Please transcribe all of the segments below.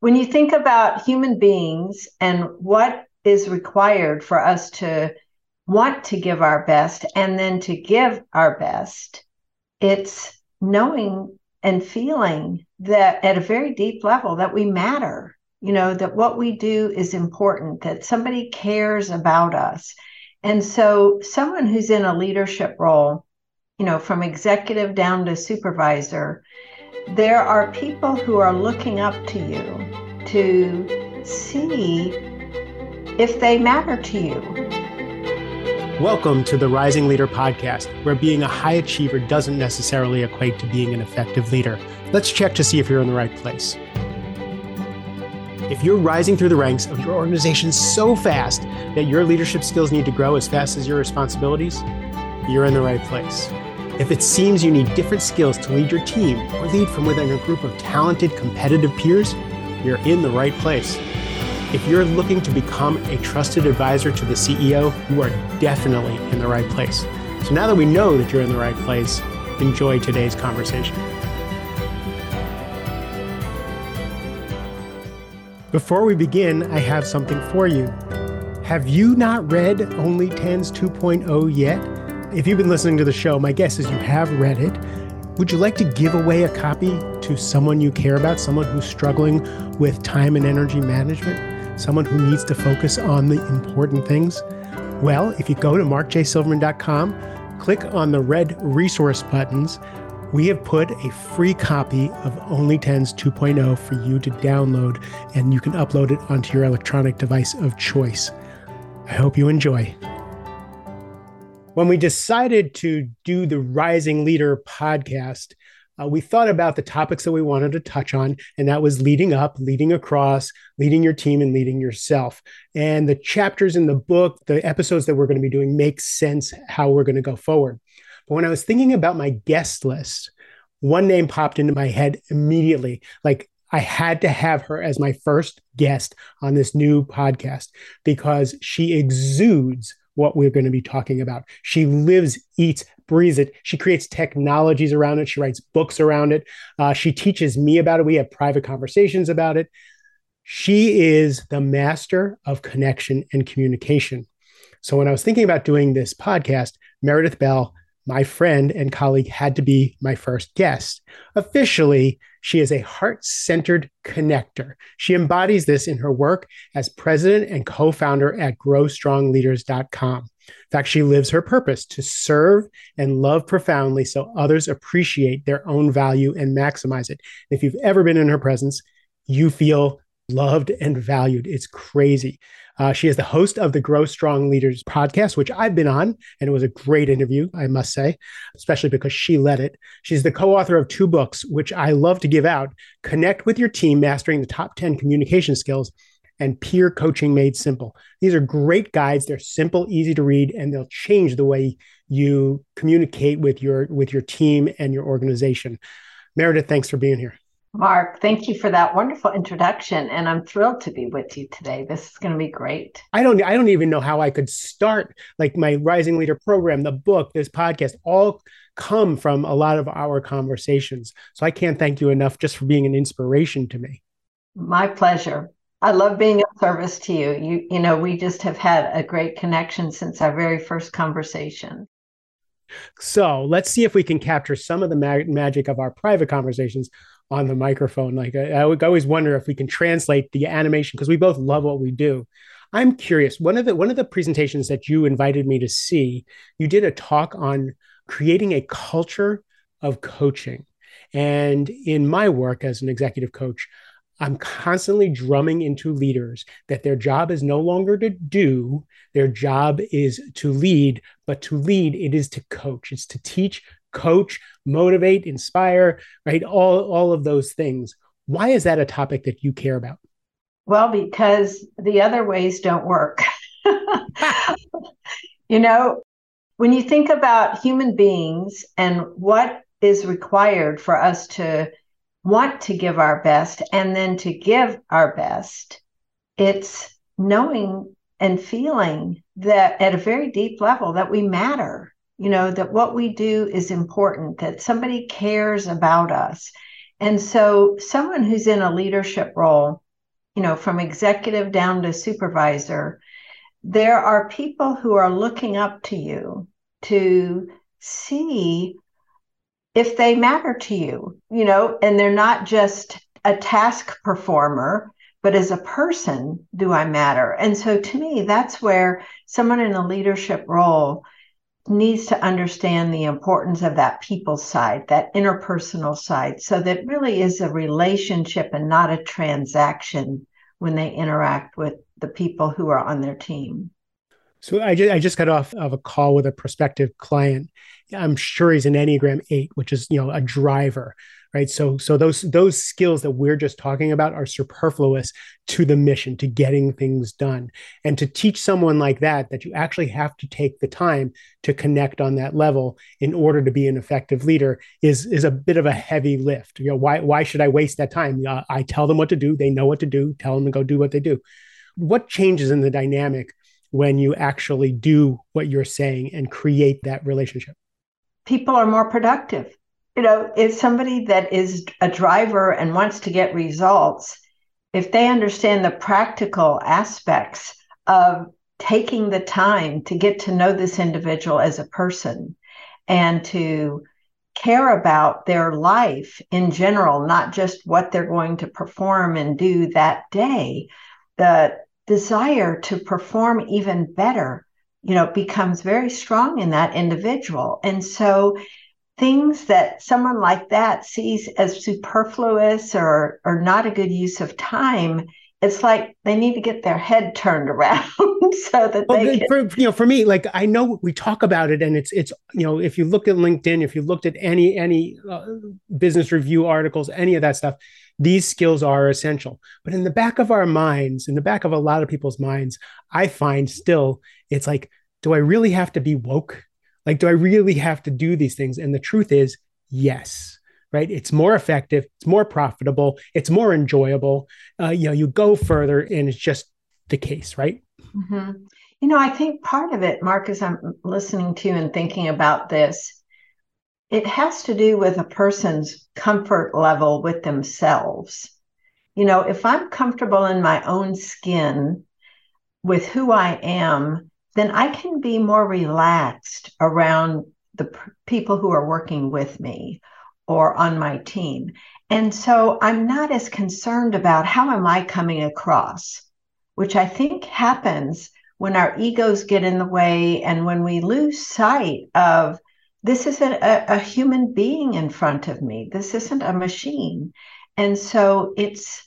when you think about human beings and what is required for us to want to give our best and then to give our best, it's knowing and feeling that at a very deep level that we matter, you know, that what we do is important, that somebody cares about us. And so, someone who's in a leadership role, you know, from executive down to supervisor, there are people who are looking up to you to see if they matter to you. Welcome to the Rising Leader Podcast, where being a high achiever doesn't necessarily equate to being an effective leader. Let's check to see if you're in the right place. If you're rising through the ranks of your organization so fast that your leadership skills need to grow as fast as your responsibilities, you're in the right place. If it seems you need different skills to lead your team or lead from within a group of talented, competitive peers, you're in the right place. If you're looking to become a trusted advisor to the CEO, you are definitely in the right place. So now that we know that you're in the right place, enjoy today's conversation. Before we begin, I have something for you. Have you not read Only Tens 2.0 yet? If you've been listening to the show, my guess is you have read it. Would you like to give away a copy to someone you care about, someone who's struggling with time and energy management, someone who needs to focus on the important things? Well, if you go to markjsilverman.com, click on the red resource buttons, we have put a free copy of Only Tens 2.0 for you to download, and you can upload it onto your electronic device of choice. I hope you enjoy. When we decided to do the Rising Leader podcast, uh, we thought about the topics that we wanted to touch on, and that was leading up, leading across, leading your team, and leading yourself. And the chapters in the book, the episodes that we're going to be doing, make sense how we're going to go forward. But when I was thinking about my guest list, one name popped into my head immediately. Like I had to have her as my first guest on this new podcast because she exudes what we're going to be talking about. She lives, eats, breathes it. She creates technologies around it. She writes books around it. Uh, she teaches me about it. We have private conversations about it. She is the master of connection and communication. So when I was thinking about doing this podcast, Meredith Bell my friend and colleague had to be my first guest. Officially, she is a heart centered connector. She embodies this in her work as president and co founder at growstrongleaders.com. In fact, she lives her purpose to serve and love profoundly so others appreciate their own value and maximize it. If you've ever been in her presence, you feel loved and valued. It's crazy. Uh, she is the host of the Grow Strong Leaders podcast, which I've been on, and it was a great interview, I must say, especially because she led it. She's the co author of two books, which I love to give out Connect with Your Team, Mastering the Top 10 Communication Skills, and Peer Coaching Made Simple. These are great guides. They're simple, easy to read, and they'll change the way you communicate with your with your team and your organization. Meredith, thanks for being here. Mark, thank you for that wonderful introduction and I'm thrilled to be with you today. This is going to be great. I don't I don't even know how I could start like my Rising Leader program, the book, this podcast all come from a lot of our conversations. So I can't thank you enough just for being an inspiration to me. My pleasure. I love being of service to you. You you know, we just have had a great connection since our very first conversation. So let's see if we can capture some of the mag- magic of our private conversations on the microphone. Like I, I always wonder if we can translate the animation because we both love what we do. I'm curious. One of the one of the presentations that you invited me to see, you did a talk on creating a culture of coaching. And in my work as an executive coach, I'm constantly drumming into leaders that their job is no longer to do, their job is to lead, but to lead, it is to coach, it's to teach, coach, motivate, inspire, right? All, all of those things. Why is that a topic that you care about? Well, because the other ways don't work. you know, when you think about human beings and what is required for us to want to give our best and then to give our best, it's knowing and feeling that at a very deep level that we matter you know, that what we do is important, that somebody cares about us. And so, someone who's in a leadership role, you know, from executive down to supervisor, there are people who are looking up to you to see if they matter to you, you know, and they're not just a task performer, but as a person, do I matter? And so to me, that's where someone in a leadership role needs to understand the importance of that people side, that interpersonal side, so that really is a relationship and not a transaction when they interact with the people who are on their team. So I just, I just got off of a call with a prospective client. I'm sure he's an Enneagram 8, which is, you know, a driver right? So so those those skills that we're just talking about are superfluous to the mission to getting things done. And to teach someone like that that you actually have to take the time to connect on that level in order to be an effective leader is is a bit of a heavy lift. You know why why should i waste that time? Uh, i tell them what to do. They know what to do. Tell them to go do what they do. What changes in the dynamic when you actually do what you're saying and create that relationship? People are more productive you know, if somebody that is a driver and wants to get results, if they understand the practical aspects of taking the time to get to know this individual as a person and to care about their life in general, not just what they're going to perform and do that day, the desire to perform even better, you know, becomes very strong in that individual. And so things that someone like that sees as superfluous or or not a good use of time it's like they need to get their head turned around so that well, they can... for, you know for me like i know we talk about it and it's it's you know if you look at linkedin if you looked at any any uh, business review articles any of that stuff these skills are essential. But in the back of our minds in the back of a lot of people's minds i find still it's like do i really have to be woke like, do I really have to do these things? And the truth is, yes. Right? It's more effective. It's more profitable. It's more enjoyable. Uh, you know, you go further, and it's just the case, right? Mm-hmm. You know, I think part of it, Mark, as I'm listening to and thinking about this, it has to do with a person's comfort level with themselves. You know, if I'm comfortable in my own skin with who I am, then I can be more relaxed around the people who are working with me or on my team. And so I'm not as concerned about how am I coming across, which I think happens when our egos get in the way and when we lose sight of this isn't a, a human being in front of me. This isn't a machine. And so it's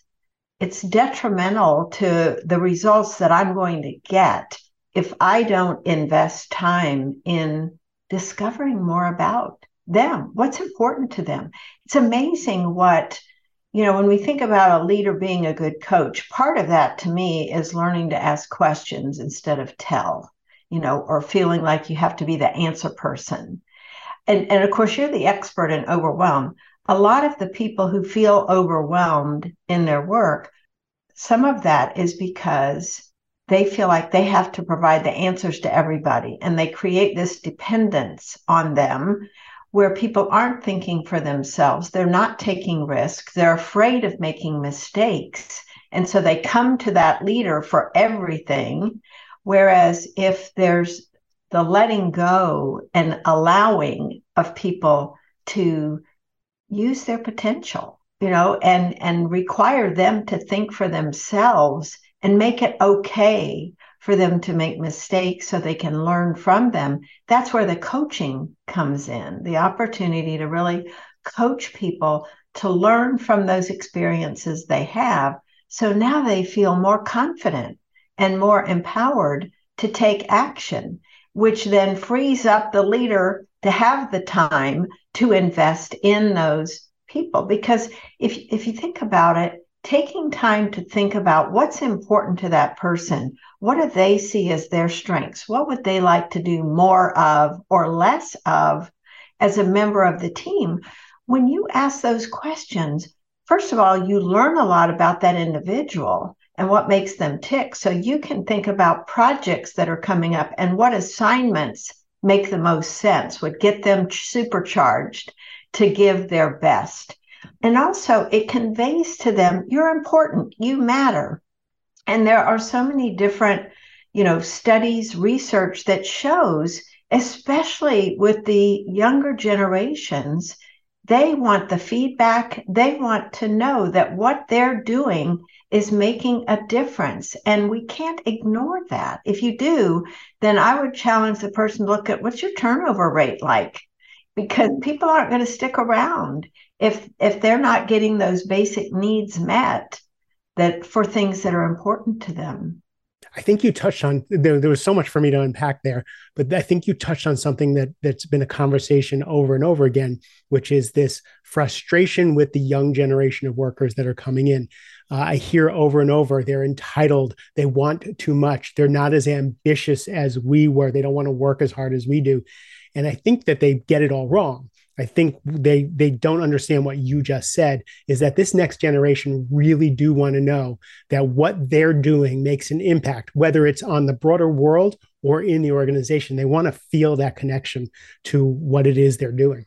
it's detrimental to the results that I'm going to get if I don't invest time in discovering more about them, what's important to them. It's amazing what, you know, when we think about a leader being a good coach, part of that to me is learning to ask questions instead of tell, you know, or feeling like you have to be the answer person. And, and of course, you're the expert in overwhelm. A lot of the people who feel overwhelmed in their work, some of that is because they feel like they have to provide the answers to everybody and they create this dependence on them where people aren't thinking for themselves. They're not taking risks they're afraid of making mistakes. And so they come to that leader for everything. Whereas if there's the letting go and allowing of people to use their potential you know and and require them to think for themselves and make it okay for them to make mistakes so they can learn from them. That's where the coaching comes in the opportunity to really coach people to learn from those experiences they have. So now they feel more confident and more empowered to take action, which then frees up the leader to have the time to invest in those people. Because if, if you think about it, taking time to think about what's important to that person. What do they see as their strengths? What would they like to do more of or less of as a member of the team? When you ask those questions, first of all, you learn a lot about that individual and what makes them tick. So you can think about projects that are coming up and what assignments make the most sense, would get them supercharged to give their best and also it conveys to them you're important, you matter. And there are so many different, you know, studies, research that shows, especially with the younger generations, they want the feedback. They want to know that what they're doing is making a difference. And we can't ignore that. If you do, then I would challenge the person to look at what's your turnover rate like? Because people aren't going to stick around if if they're not getting those basic needs met that for things that are important to them. I think you touched on there, there was so much for me to unpack there, but I think you touched on something that that's been a conversation over and over again, which is this frustration with the young generation of workers that are coming in. Uh, I hear over and over they're entitled, they want too much, they're not as ambitious as we were, they don't want to work as hard as we do, and I think that they get it all wrong. I think they they don't understand what you just said is that this next generation really do want to know that what they're doing makes an impact whether it's on the broader world or in the organization. They want to feel that connection to what it is they're doing.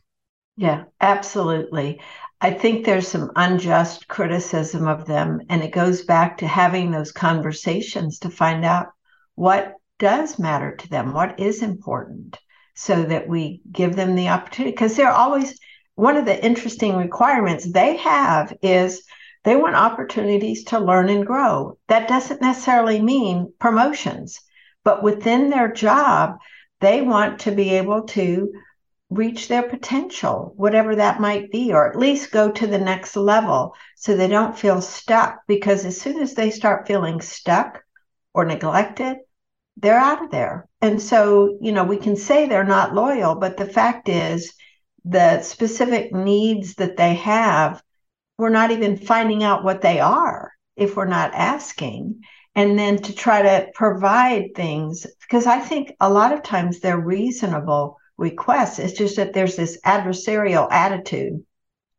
Yeah absolutely. I think there's some unjust criticism of them and it goes back to having those conversations to find out what does matter to them what is important so that we give them the opportunity because they're always one of the interesting requirements they have is they want opportunities to learn and grow. That doesn't necessarily mean promotions, but within their job, they want to be able to reach their potential, whatever that might be, or at least go to the next level so they don't feel stuck. Because as soon as they start feeling stuck or neglected, they're out of there. And so, you know, we can say they're not loyal, but the fact is the specific needs that they have, we're not even finding out what they are if we're not asking. And then to try to provide things, because I think a lot of times they're reasonable requests. It's just that there's this adversarial attitude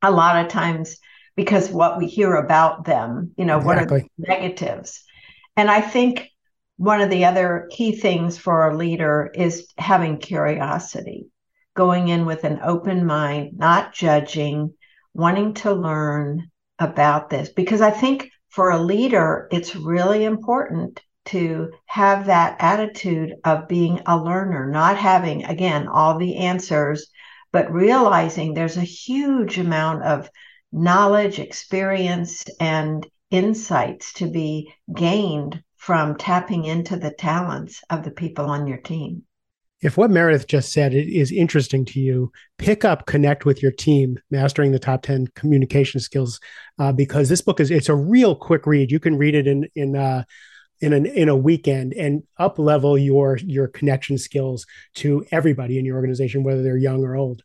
a lot of times because what we hear about them, you know, exactly. what are the negatives? And I think one of the other key things for a leader is having curiosity, going in with an open mind, not judging, wanting to learn about this. Because I think for a leader, it's really important to have that attitude of being a learner, not having, again, all the answers, but realizing there's a huge amount of knowledge, experience, and insights to be gained from tapping into the talents of the people on your team. If what Meredith just said is interesting to you, pick up Connect with Your Team, Mastering the Top 10 Communication Skills, uh, because this book is, it's a real quick read. You can read it in, in, uh, in an in a weekend and up level your your connection skills to everybody in your organization whether they're young or old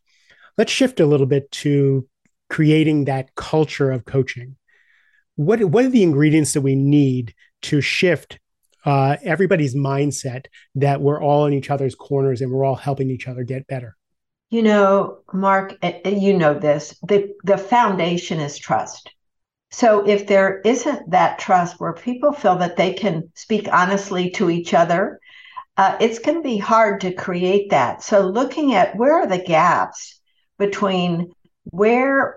let's shift a little bit to creating that culture of coaching what what are the ingredients that we need to shift uh, everybody's mindset that we're all in each other's corners and we're all helping each other get better. You know, Mark, you know this. The the foundation is trust. So if there isn't that trust where people feel that they can speak honestly to each other, uh, it's going to be hard to create that. So looking at where are the gaps between where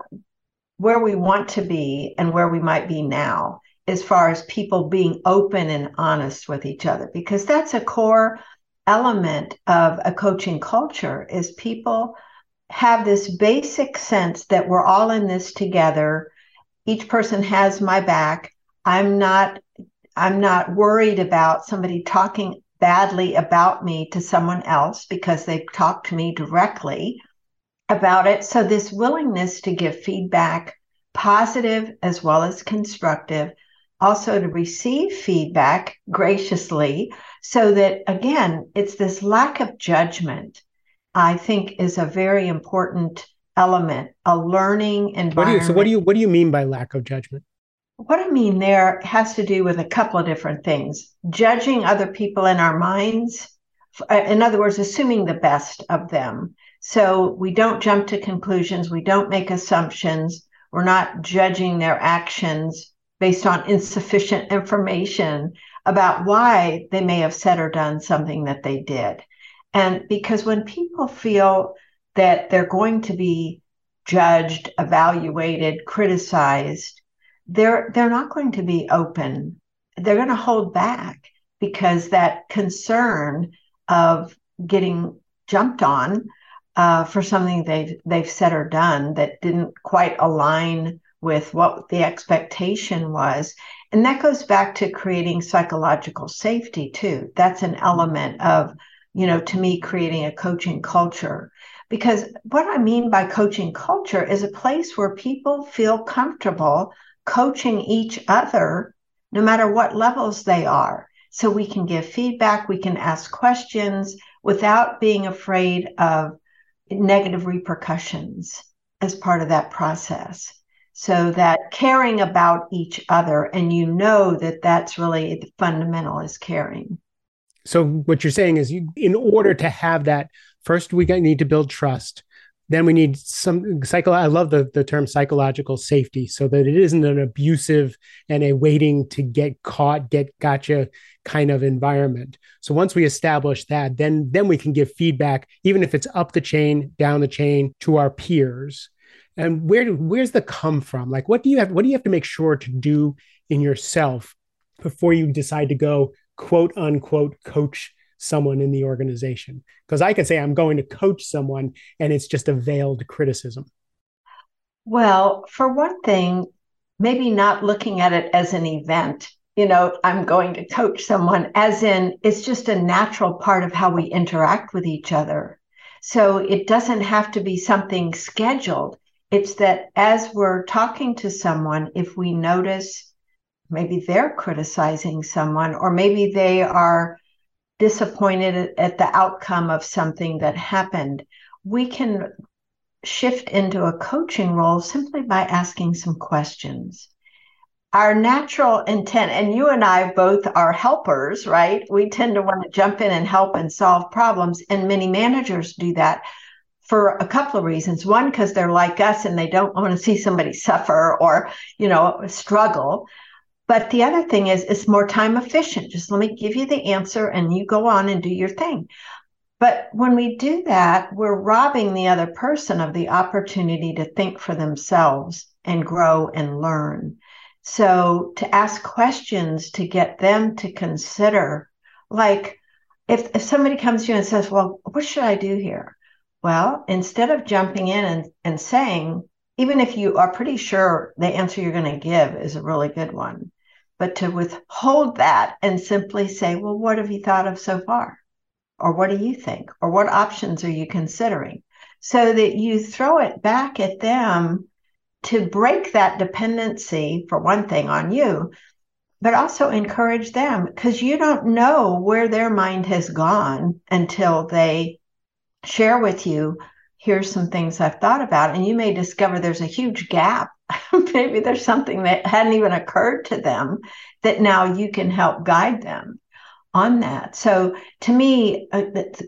where we want to be and where we might be now as far as people being open and honest with each other because that's a core element of a coaching culture is people have this basic sense that we're all in this together. Each person has my back. I'm not i'm not worried about somebody talking badly about me to someone else because they've talked to me directly about it. So this willingness to give feedback positive as well as constructive also to receive feedback graciously so that again it's this lack of judgment i think is a very important element a learning environment what do you, so what do you what do you mean by lack of judgment? What i mean there has to do with a couple of different things. Judging other people in our minds uh, in other words assuming the best of them. So we don't jump to conclusions we don't make assumptions we're not judging their actions based on insufficient information about why they may have said or done something that they did. And because when people feel that they're going to be judged, evaluated, criticized, they're they're not going to be open. They're going to hold back because that concern of getting jumped on uh, for something they've they've said or done that didn't quite align with what the expectation was. And that goes back to creating psychological safety too. That's an mm-hmm. element of, you know, to me, creating a coaching culture. Because what I mean by coaching culture is a place where people feel comfortable coaching each other, no matter what levels they are. So we can give feedback, we can ask questions without being afraid of negative repercussions as part of that process so that caring about each other and you know that that's really the fundamental is caring. So what you're saying is you in order to have that first we need to build trust. Then we need some psycho i love the, the term psychological safety so that it isn't an abusive and a waiting to get caught get gotcha kind of environment. So once we establish that then then we can give feedback even if it's up the chain down the chain to our peers and where where's the come from? Like what do you have what do you have to make sure to do in yourself before you decide to go quote unquote coach someone in the organization? Because i can say i'm going to coach someone and it's just a veiled criticism. Well for one thing maybe not looking at it as an event. You know i'm going to coach someone as in it's just a natural part of how we interact with each other. So it doesn't have to be something scheduled it's that as we're talking to someone, if we notice maybe they're criticizing someone, or maybe they are disappointed at the outcome of something that happened, we can shift into a coaching role simply by asking some questions. Our natural intent, and you and I both are helpers, right? We tend to want to jump in and help and solve problems, and many managers do that for a couple of reasons. One, because they're like us and they don't want to see somebody suffer or, you know, struggle. But the other thing is, it's more time efficient. Just let me give you the answer and you go on and do your thing. But when we do that, we're robbing the other person of the opportunity to think for themselves and grow and learn. So to ask questions to get them to consider, like if, if somebody comes to you and says, Well, what should I do here? Well, instead of jumping in and, and saying, even if you are pretty sure the answer you're going to give is a really good one, but to withhold that and simply say, well, what have you thought of so far? Or what do you think? Or what options are you considering? So that you throw it back at them to break that dependency, for one thing, on you, but also encourage them because you don't know where their mind has gone until they share with you here's some things I've thought about. And you may discover there's a huge gap. Maybe there's something that hadn't even occurred to them that now you can help guide them on that. So to me, uh,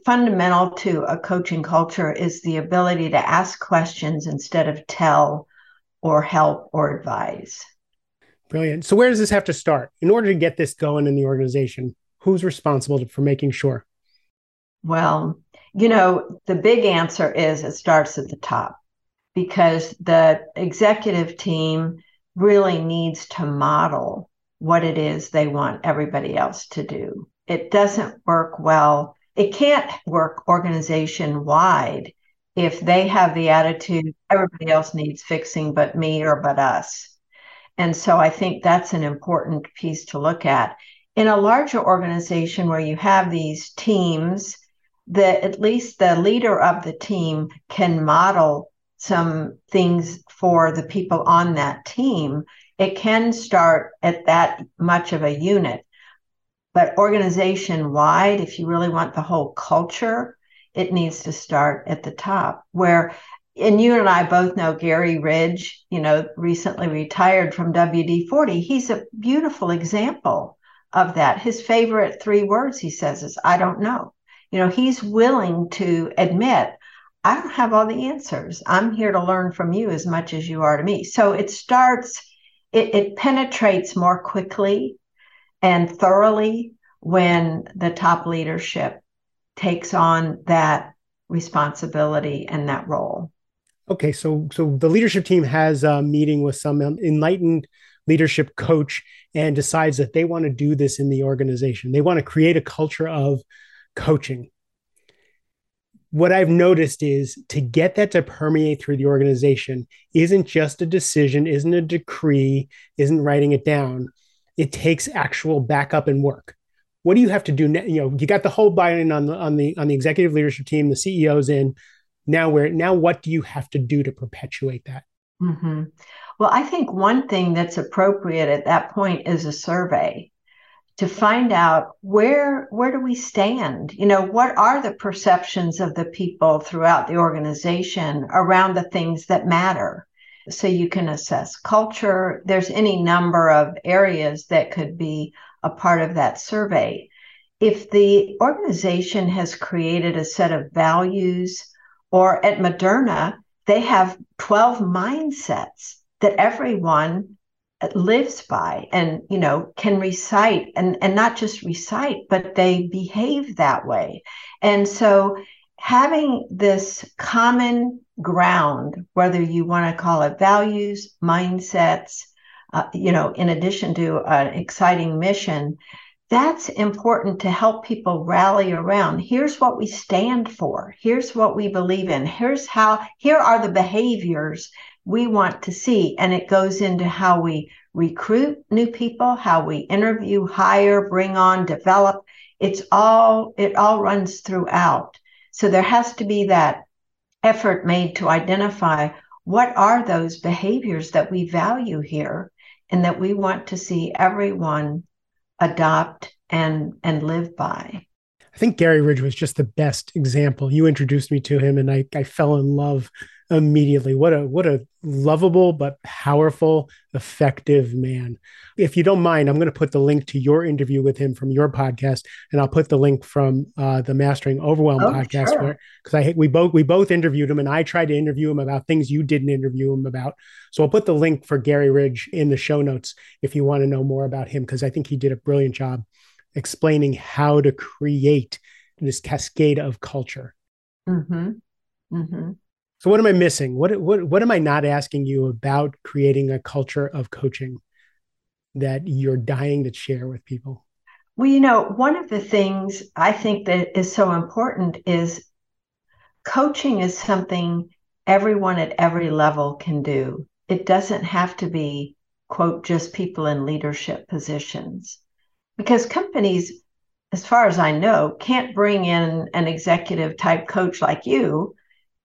fundamental to a coaching culture is the ability to ask questions instead of tell or help or advise. Brilliant. So where does this have to start? In order to get this going in the organization, who's responsible for making sure? Well, you know, the big answer is it starts at the top because the executive team really needs to model what it is they want everybody else to do. It doesn't work well. It can't work organization wide if they have the attitude everybody else needs fixing but me or but us. And so I think that's an important piece to look at. In a larger organization where you have these teams that at least the leader of the team can model some things for the people on that team, it can start at that much of a unit. But organization wide, if you really want the whole culture, it needs to start at the top where and you and I both know Garry Ridge, you know, recently retired from WD 40. He's a beautiful example of that. His favorite three words, he says, is I don't know. You know, he's willing to admit, I don't have all the answers. I'm here to learn from you as much as you are to me. So it starts, it, it penetrates more quickly and thoroughly when the top leadership takes on that responsibility and that role. Okay, so so the leadership team has a meeting with some enlightened leadership coach and decides that they want to do this in the organization. They want to create a culture of coaching. What I've noticed is to get that to permeate through the organization isn't just a decision, isn't a decree, isn't writing it down. It takes actual backup and work. What do you have to do? You know, you got the whole buy-in on the on the on the executive leadership team, the CEOs in. Now, where now, what do you have to do to perpetuate that? Mm-hmm. Well, I think one thing that's appropriate at that point is a survey to find out where where do we stand? You know what are the perceptions of the people throughout the organization around the things that matter? So you can assess culture. There's any number of areas that could be a part of that survey. If the organization has created a set of values or at moderna they have 12 mindsets that everyone lives by and you know can recite and and not just recite but they behave that way and so having this common ground whether you want to call it values mindsets uh, you know in addition to an exciting mission that's important to help people rally around. Here's what we stand for. Here's what we believe in. Here's how, here are the behaviors we want to see. And it goes into how we recruit new people, how we interview, hire, bring on, develop. It's all, it all runs throughout. So there has to be that effort made to identify what are those behaviors that we value here and that we want to see everyone adopt and and live by. I think Garry Ridge was just the best example. You introduced me to him and I, I fell in love immediately. What a what a lovable but powerful, effective man. If you don't mind, I'm going to put the link to your interview with him from your podcast, and I'll put the link from uh, the Mastering Overwhelm oh, podcast sure. because I we both we both interviewed him, and I tried to interview him about things you didn't interview him about. So I'll put the link for Garry Ridge in the show notes if you want to know more about him because I think he did a brilliant job explaining how to create this cascade of culture. Mm-hmm. Mm-hmm. So what am I missing? What what what am I not asking you about creating a culture of coaching that you're dying to share with people? Well, you know, one of the things I think that is so important is coaching is something everyone at every level can do. It doesn't have to be quote just people in leadership positions. Because companies as far as I know, can't bring in an executive type coach like you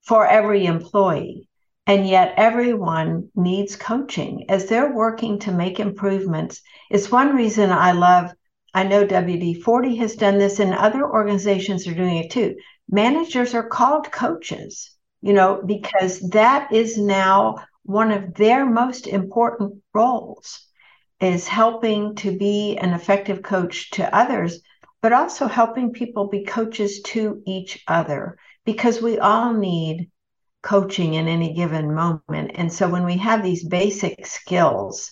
for every employee. And yet, everyone needs coaching as they're working to make improvements. It's one reason I love, I know WD 40 has done this, and other organizations are doing it too. Managers are called coaches, you know, because that is now one of their most important roles is helping to be an effective coach to others, but also helping people be coaches to each other because we all need coaching in any given moment. And so when we have these basic skills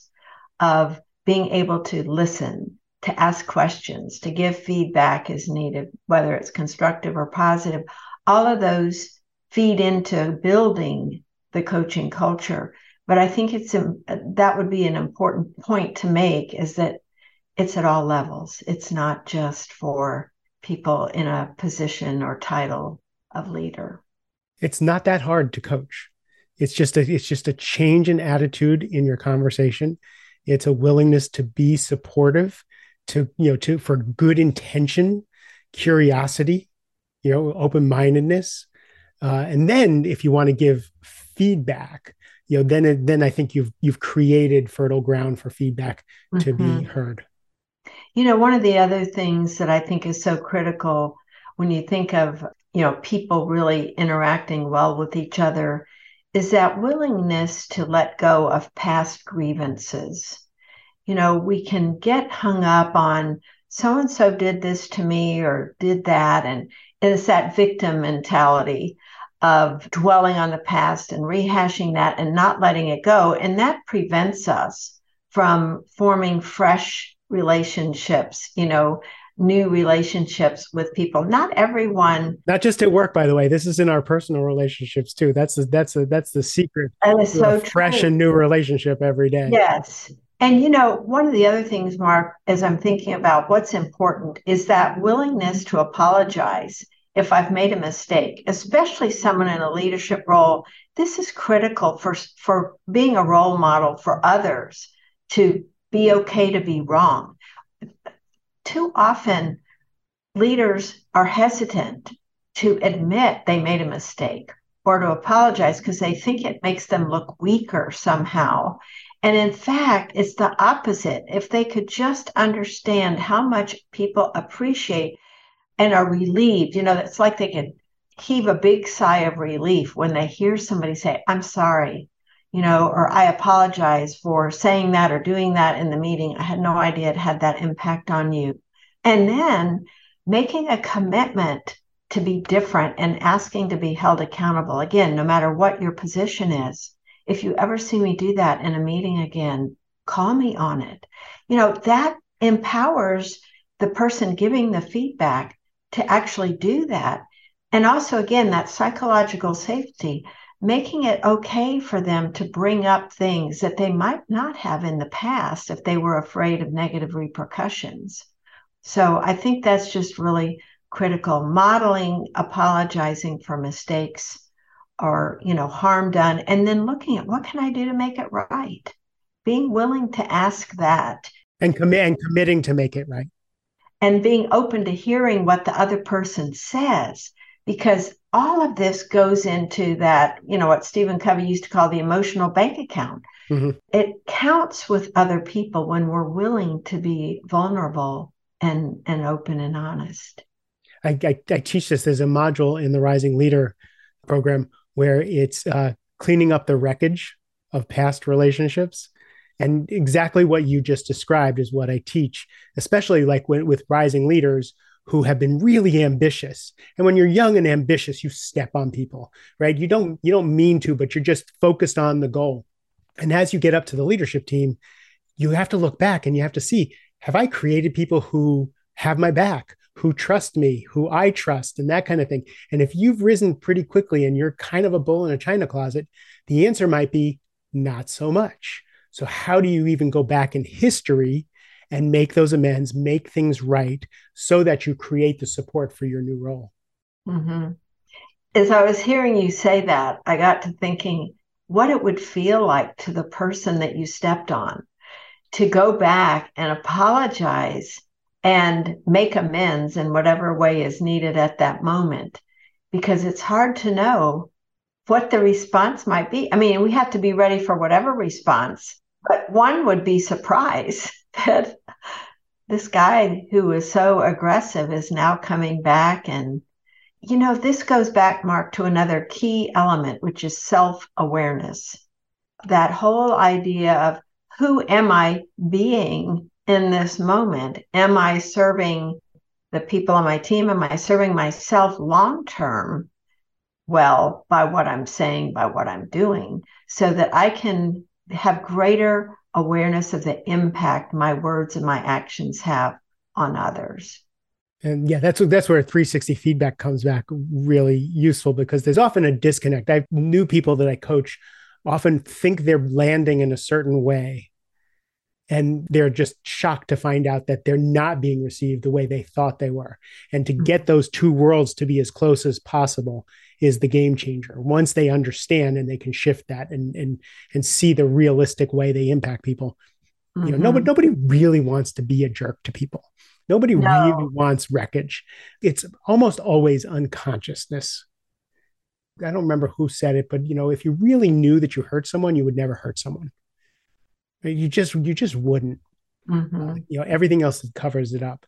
of being able to listen, to ask questions, to give feedback as needed, whether it's constructive or positive, all of those feed into building the coaching culture. But I think it's that would be an important point to make is that it's at all levels. It's not just for people in a position or title of leader. It's not that hard to coach. It's just a it's just a change in attitude in your conversation. It's a willingness to be supportive, to you know, to for good intention, curiosity, you know, open-mindedness. Uh, and then if you want to give feedback, you know, then then I think you've you've created fertile ground for feedback to mm-hmm. be heard. You know, one of the other things that I think is so critical when you think of you know people really interacting well with each other is that willingness to let go of past grievances. You know we can get hung up on so and so did this to me or did that and it's that victim mentality of dwelling on the past and rehashing that and not letting it go and that prevents us from forming fresh relationships you know new relationships with people. Not everyone. Not just at work, by the way. This is in our personal relationships too. That's the, that's the, that's the secret. That is so fresh true. and new relationship every day. Yes. And you know, one of the other things, Mark, as I'm thinking about what's important is that willingness to apologize if I've made a mistake, especially someone in a leadership role. This is critical for, for being a role model for others to be okay to be wrong. Too often, leaders are hesitant to admit they made a mistake or to apologize because they think it makes them look weaker somehow. And in fact, it's the opposite. If they could just understand how much people appreciate and are relieved, you know, it's like they can heave a big sigh of relief when they hear somebody say, I'm sorry, you know, or I apologize for saying that or doing that in the meeting. I had no idea it had that impact on you. And then making a commitment to be different and asking to be held accountable. Again, no matter what your position is, if you ever see me do that in a meeting again, call me on it. You know, that empowers the person giving the feedback to actually do that. And also, again, that psychological safety, making it okay for them to bring up things that they might not have in the past if they were afraid of negative repercussions. So I think that's just really critical. Modeling, apologizing for mistakes or you know harm done and then looking at what can i do to make it right being willing to ask that and and committing to make it right and being open to hearing what the other person says because all of this goes into that you know what stephen covey used to call the emotional bank account mm-hmm. it counts with other people when we're willing to be vulnerable and and open and honest I, I, I teach this as a module in the rising leader program where it's uh, cleaning up the wreckage of past relationships. And exactly what you just described is what I teach, especially like when, with rising leaders who have been really ambitious. And when you're young and ambitious, you step on people, right? You don't you don't mean to, but you're just focused on the goal. And as you get up to the leadership team, you have to look back and you have to see, have I created people who have my back, who trust me, who I trust, and that kind of thing. And if you've risen pretty quickly and you're kind of a bull in a china closet, the answer might be not so much. So, how do you even go back in history and make those amends, make things right so that you create the support for your new role? Mm-hmm. As I was hearing you say that, I got to thinking what it would feel like to the person that you stepped on to go back and apologize and make amends in whatever way is needed at that moment because it's hard to know what the response might be. I mean, we have to be ready for whatever response, but one would be surprised that this guy who was so aggressive is now coming back. And, you know, this goes back, Mark, to another key element, which is self awareness. That whole idea of who am I being in this moment? Am I serving the people on my team? Am I serving myself long term well by what I'm saying, by what I'm doing, so that I can have greater awareness of the impact my words and my actions have on others? And yeah, that's that's where 360 feedback comes back really useful because there's often a disconnect. I have new people that I coach often think they're landing in a certain way and they're just shocked to find out that they're not being received the way they thought they were and to get those two worlds to be as close as possible is the game changer once they understand and they can shift that and and and see the realistic way they impact people mm-hmm. you know nobody mm-hmm. nobody really wants to be a jerk to people nobody no. really wants wreckage it's almost always unconsciousness i don't remember who said it but you know if you really knew that you hurt someone you would never hurt someone you just you just wouldn't. Mm-hmm. You know, everything else that covers it up.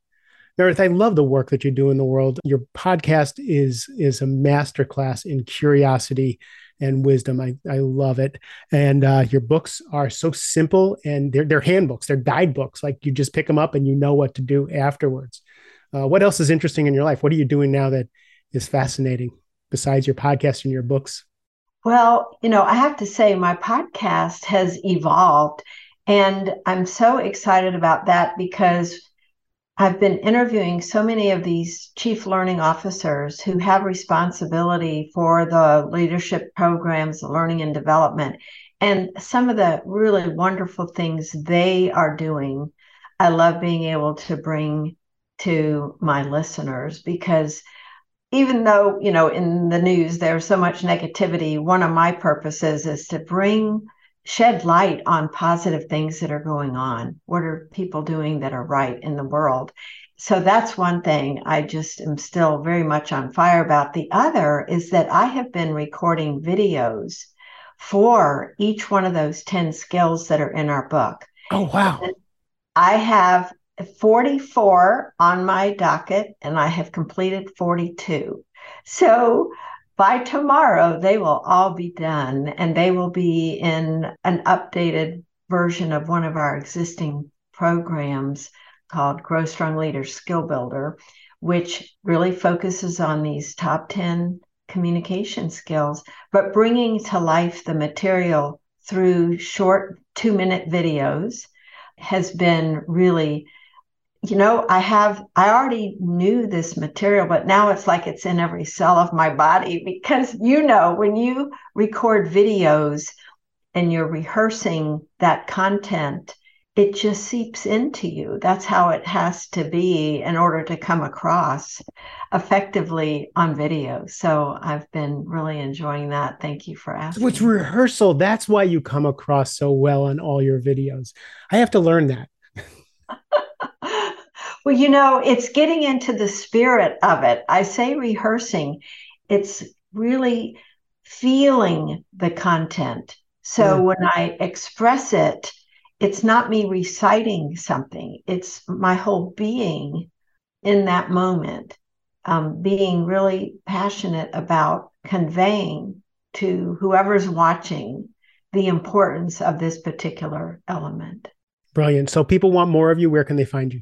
Meredith, I love the work that you do in the world. Your podcast is is a masterclass in curiosity and wisdom. I, I love it. And uh, your books are so simple and they're, they're handbooks, they're guidebooks. Like you just pick them up and you know what to do afterwards. Uh, what else is interesting in your life? What are you doing now that is fascinating besides your podcast and your books? Well, you know, I have to say my podcast has evolved and I'm so excited about that because I've been interviewing so many of these chief learning officers who have responsibility for the leadership programs, learning and development, and some of the really wonderful things they are doing. I love being able to bring to my listeners because even though, you know, in the news there's so much negativity, one of my purposes is to bring shed light on positive things that are going on. What are people doing that are right in the world? So that's one thing I just am still very much on fire about. The other is that I have been recording videos for each one of those 10 skills that are in our book. Oh, wow. I have 44 on my docket and I have completed 42. So by tomorrow, they will all be done and they will be in an updated version of one of our existing programs called Grow Strong Leaders Skill Builder, which really focuses on these top 10 communication skills, but bringing to life the material through short two minute videos has been really you know, I have, I already knew this material, but now it's like it's in every cell of my body because, you know, when you record videos and you're rehearsing that content, it just seeps into you. That's how it has to be in order to come across effectively on video. So I've been really enjoying that. Thank you for asking. It's rehearsal. That's why you come across so well on all your videos. I have to learn that. Well, you know, it's getting into the spirit of it. I say rehearsing, it's really feeling the content. So when I express it, it's not me reciting something, it's my whole being in that moment, um, being really passionate about conveying to whoever's watching the importance of this particular element. Brilliant. So people want more of you. Where can they find you?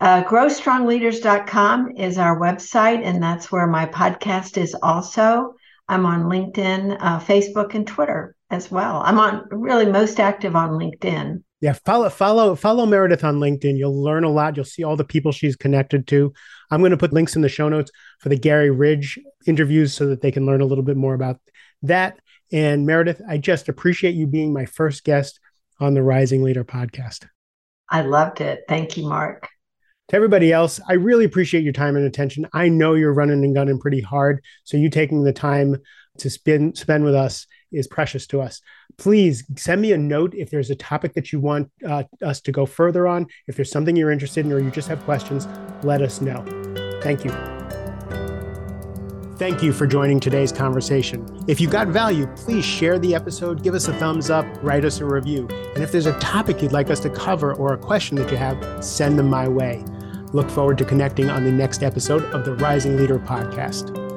Uh, growstrongleaders.com is our website, and that's where my podcast is also. I'm on LinkedIn, uh, Facebook, and Twitter as well. I'm on really most active on LinkedIn. Yeah, follow follow follow Meredith on LinkedIn. You'll learn a lot. You'll see all the people she's connected to. I'm going to put links in the show notes for the Garry Ridge interviews so that they can learn a little bit more about that. And Meredith, I just appreciate you being my first guest on the Rising Leader podcast. I loved it. Thank you, Mark. To everybody else, I really appreciate your time and attention. I know you're running and gunning pretty hard, so you taking the time to spend spend with us is precious to us. Please send me a note if there's a topic that you want uh, us to go further on. If there's something you're interested in or you just have questions, let us know. Thank you. Thank you for joining today's conversation. If you got value, please share the episode, give us a thumbs up, write us a review. And if there's a topic you'd like us to cover or a question that you have, send them my way. Look forward to connecting on the next episode of the Rising Leader podcast.